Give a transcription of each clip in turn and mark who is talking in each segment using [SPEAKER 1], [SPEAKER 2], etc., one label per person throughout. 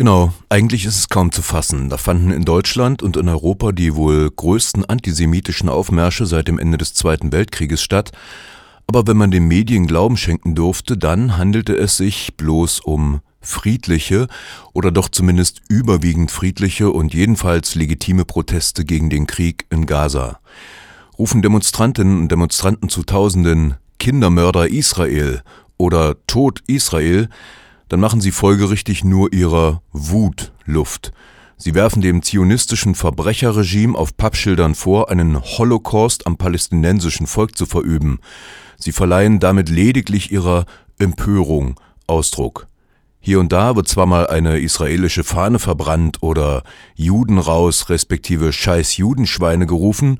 [SPEAKER 1] Genau, eigentlich ist es kaum zu fassen. Da fanden in Deutschland und in Europa die wohl größten antisemitischen Aufmärsche seit dem Ende des Zweiten Weltkrieges statt. Aber wenn man den Medien Glauben schenken durfte, dann handelte es sich bloß um friedliche oder doch zumindest überwiegend friedliche und jedenfalls legitime Proteste gegen den Krieg in Gaza. Rufen Demonstrantinnen und Demonstranten zu Tausenden Kindermörder Israel oder Tod Israel, dann machen sie folgerichtig nur ihrer Wut Luft. Sie werfen dem zionistischen Verbrecherregime auf Pappschildern vor, einen Holocaust am palästinensischen Volk zu verüben. Sie verleihen damit lediglich ihrer Empörung Ausdruck. Hier und da wird zwar mal eine israelische Fahne verbrannt oder Juden raus respektive Scheiß Judenschweine gerufen,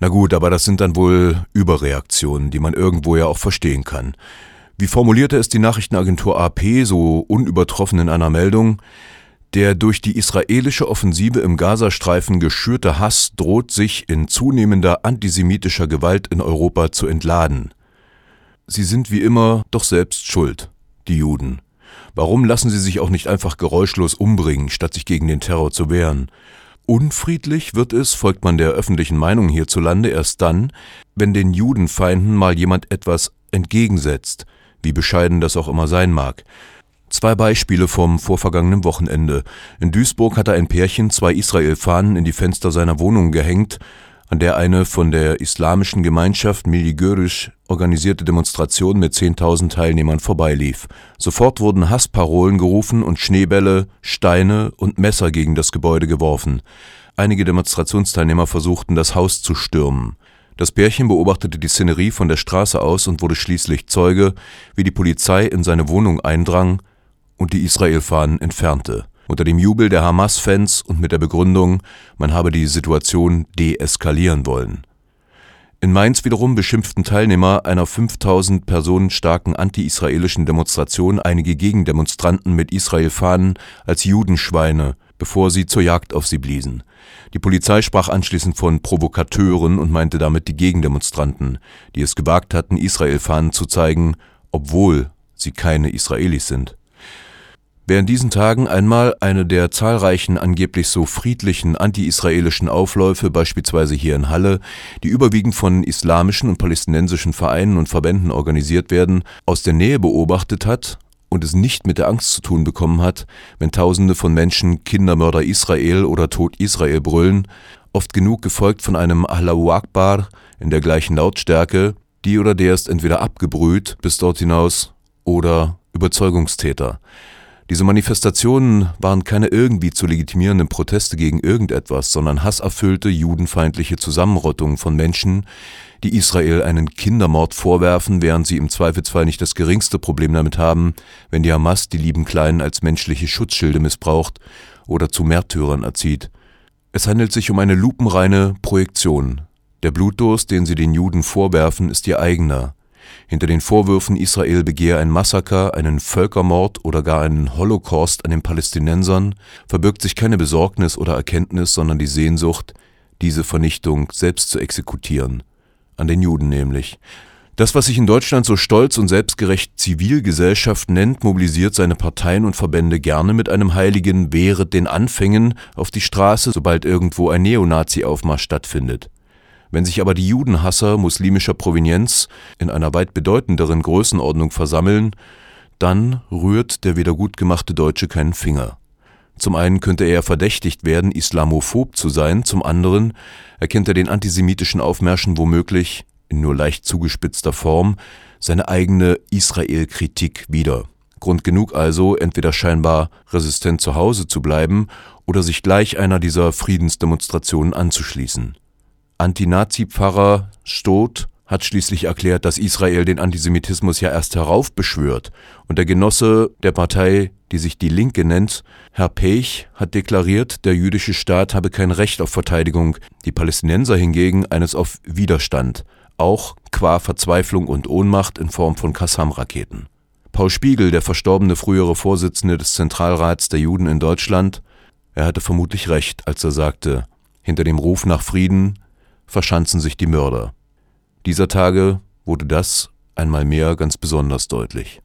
[SPEAKER 1] na gut, aber das sind dann wohl Überreaktionen, die man irgendwo ja auch verstehen kann. Wie formulierte es die Nachrichtenagentur AP so unübertroffen in einer Meldung? Der durch die israelische Offensive im Gazastreifen geschürte Hass droht sich in zunehmender antisemitischer Gewalt in Europa zu entladen. Sie sind wie immer doch selbst schuld, die Juden. Warum lassen sie sich auch nicht einfach geräuschlos umbringen, statt sich gegen den Terror zu wehren? Unfriedlich wird es, folgt man der öffentlichen Meinung hierzulande, erst dann, wenn den Judenfeinden mal jemand etwas entgegensetzt, wie bescheiden das auch immer sein mag. Zwei Beispiele vom vorvergangenen Wochenende. In Duisburg hatte ein Pärchen zwei Israel-Fahnen in die Fenster seiner Wohnung gehängt, an der eine von der islamischen Gemeinschaft Miligörisch organisierte Demonstration mit 10.000 Teilnehmern vorbeilief. Sofort wurden Hassparolen gerufen und Schneebälle, Steine und Messer gegen das Gebäude geworfen. Einige Demonstrationsteilnehmer versuchten, das Haus zu stürmen. Das Pärchen beobachtete die Szenerie von der Straße aus und wurde schließlich Zeuge, wie die Polizei in seine Wohnung eindrang und die Israel-Fahnen entfernte. Unter dem Jubel der Hamas-Fans und mit der Begründung, man habe die Situation deeskalieren wollen. In Mainz wiederum beschimpften Teilnehmer einer 5000 Personen starken anti-israelischen Demonstration einige Gegendemonstranten mit Israel-Fahnen als Judenschweine, bevor sie zur Jagd auf sie bliesen. Die Polizei sprach anschließend von Provokateuren und meinte damit die Gegendemonstranten, die es gewagt hatten, Israel-Fahnen zu zeigen, obwohl sie keine Israelis sind. Wer in diesen Tagen einmal eine der zahlreichen angeblich so friedlichen anti-israelischen Aufläufe, beispielsweise hier in Halle, die überwiegend von islamischen und palästinensischen Vereinen und Verbänden organisiert werden, aus der Nähe beobachtet hat und es nicht mit der Angst zu tun bekommen hat, wenn Tausende von Menschen Kindermörder Israel oder Tod Israel brüllen, oft genug gefolgt von einem Allahu Akbar in der gleichen Lautstärke, die oder der ist entweder abgebrüht bis dort hinaus oder Überzeugungstäter. Diese Manifestationen waren keine irgendwie zu legitimierenden Proteste gegen irgendetwas, sondern hasserfüllte, judenfeindliche Zusammenrottungen von Menschen, die Israel einen Kindermord vorwerfen, während sie im Zweifelsfall nicht das geringste Problem damit haben, wenn die Hamas die lieben Kleinen als menschliche Schutzschilde missbraucht oder zu Märtyrern erzieht. Es handelt sich um eine lupenreine Projektion. Der Blutdurst, den sie den Juden vorwerfen, ist ihr eigener. Hinter den Vorwürfen, Israel begehe ein Massaker, einen Völkermord oder gar einen Holocaust an den Palästinensern, verbirgt sich keine Besorgnis oder Erkenntnis, sondern die Sehnsucht, diese Vernichtung selbst zu exekutieren. An den Juden nämlich. Das, was sich in Deutschland so stolz und selbstgerecht Zivilgesellschaft nennt, mobilisiert seine Parteien und Verbände gerne mit einem heiligen Wehret den Anfängen auf die Straße, sobald irgendwo ein Neonazi-Aufmarsch stattfindet. Wenn sich aber die Judenhasser muslimischer Provenienz in einer weit bedeutenderen Größenordnung versammeln, dann rührt der wiedergutgemachte Deutsche keinen Finger. Zum einen könnte er verdächtigt werden, islamophob zu sein, zum anderen erkennt er den antisemitischen Aufmärschen womöglich, in nur leicht zugespitzter Form, seine eigene Israel-Kritik wieder. Grund genug also, entweder scheinbar resistent zu Hause zu bleiben oder sich gleich einer dieser Friedensdemonstrationen anzuschließen. Anti-Nazi-Pfarrer Stoth hat schließlich erklärt, dass Israel den Antisemitismus ja erst heraufbeschwört. Und der Genosse der Partei, die sich die Linke nennt, Herr Pech, hat deklariert, der jüdische Staat habe kein Recht auf Verteidigung, die Palästinenser hingegen eines auf Widerstand, auch qua Verzweiflung und Ohnmacht in Form von Kassam-Raketen. Paul Spiegel, der verstorbene frühere Vorsitzende des Zentralrats der Juden in Deutschland, er hatte vermutlich recht, als er sagte, hinter dem Ruf nach Frieden verschanzen sich die Mörder. Dieser Tage wurde das einmal mehr ganz besonders deutlich